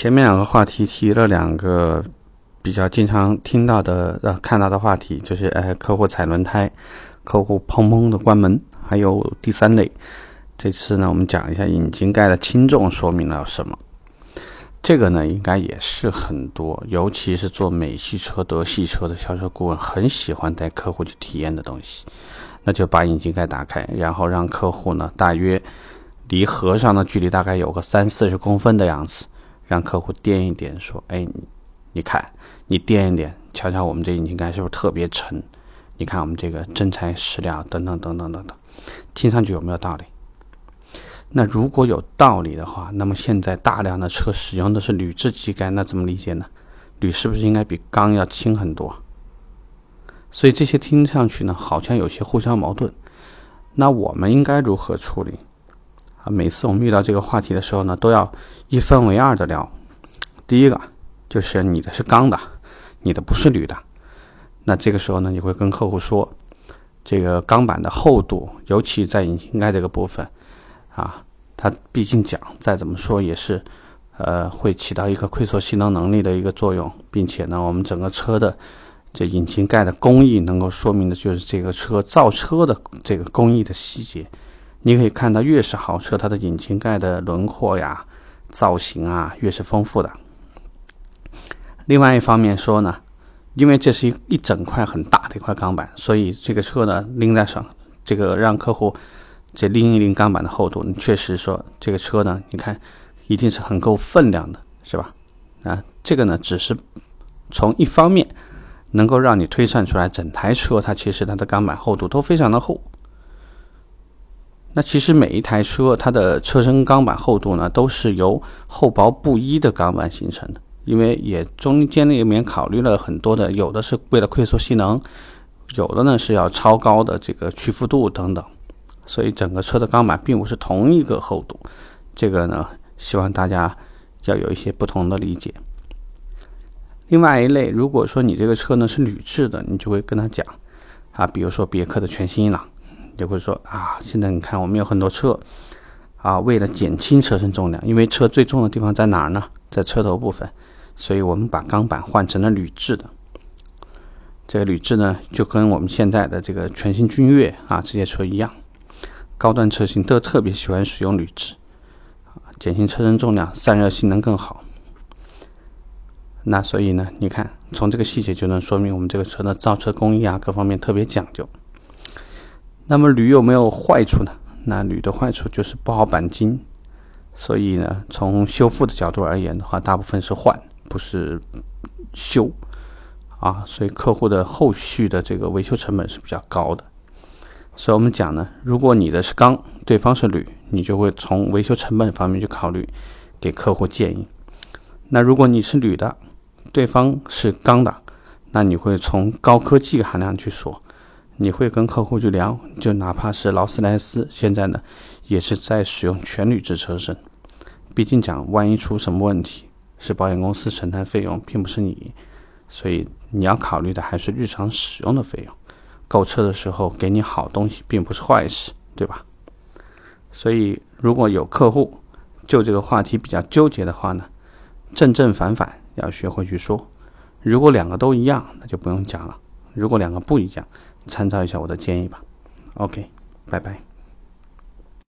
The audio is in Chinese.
前面两个话题提了两个比较经常听到的、呃看到的话题，就是呃客户踩轮胎，客户砰砰的关门，还有第三类。这次呢，我们讲一下引擎盖的轻重说明了什么。这个呢，应该也是很多，尤其是做美系车、德系车的销售顾问很喜欢带客户去体验的东西。那就把引擎盖打开，然后让客户呢，大约离合上的距离大概有个三四十公分的样子。让客户掂一掂，说：“哎，你你看，你掂一掂，瞧瞧我们这引擎盖是不是特别沉？你看我们这个真材实料，等等等等等等，听上去有没有道理？那如果有道理的话，那么现在大量的车使用的是铝制机盖，那怎么理解呢？铝是不是应该比钢要轻很多？所以这些听上去呢，好像有些互相矛盾。那我们应该如何处理？”啊，每次我们遇到这个话题的时候呢，都要一分为二的聊。第一个就是你的是钢的，你的不是铝的。那这个时候呢，你会跟客户说，这个钢板的厚度，尤其在引擎盖这个部分，啊，它毕竟讲再怎么说也是，呃，会起到一个溃缩吸能能力的一个作用，并且呢，我们整个车的这引擎盖的工艺，能够说明的就是这个车造车的这个工艺的细节。你可以看到，越是豪车，它的引擎盖的轮廓呀、造型啊，越是丰富的。另外一方面说呢，因为这是一一整块很大的一块钢板，所以这个车呢拎在上，这个让客户这拎一拎钢板的厚度，你确实说这个车呢，你看一定是很够分量的，是吧？啊，这个呢只是从一方面能够让你推算出来，整台车它其实它的钢板厚度都非常的厚。那其实每一台车，它的车身钢板厚度呢，都是由厚薄不一的钢板形成的。因为也中间里面考虑了很多的，有的是为了溃缩吸能，有的呢是要超高的这个屈服度等等。所以整个车的钢板并不是同一个厚度。这个呢，希望大家要有一些不同的理解。另外一类，如果说你这个车呢是铝制的，你就会跟他讲啊，比如说别克的全新英朗。就会说啊，现在你看我们有很多车，啊，为了减轻车身重量，因为车最重的地方在哪儿呢？在车头部分，所以我们把钢板换成了铝制的。这个铝制呢，就跟我们现在的这个全新君越啊这些车一样，高端车型都特别喜欢使用铝制，减轻车身重量，散热性能更好。那所以呢，你看从这个细节就能说明我们这个车的造车工艺啊各方面特别讲究。那么铝有没有坏处呢？那铝的坏处就是不好钣金，所以呢，从修复的角度而言的话，大部分是换，不是修啊，所以客户的后续的这个维修成本是比较高的。所以我们讲呢，如果你的是钢，对方是铝，你就会从维修成本方面去考虑，给客户建议。那如果你是铝的，对方是钢的，那你会从高科技含量去说。你会跟客户去聊，就哪怕是劳斯莱斯，现在呢也是在使用全铝制车身。毕竟讲，万一出什么问题，是保险公司承担费用，并不是你，所以你要考虑的还是日常使用的费用。购车的时候给你好东西，并不是坏事，对吧？所以如果有客户就这个话题比较纠结的话呢，正正反反要学会去说。如果两个都一样，那就不用讲了；如果两个不一样，参照一下我的建议吧。OK，拜拜。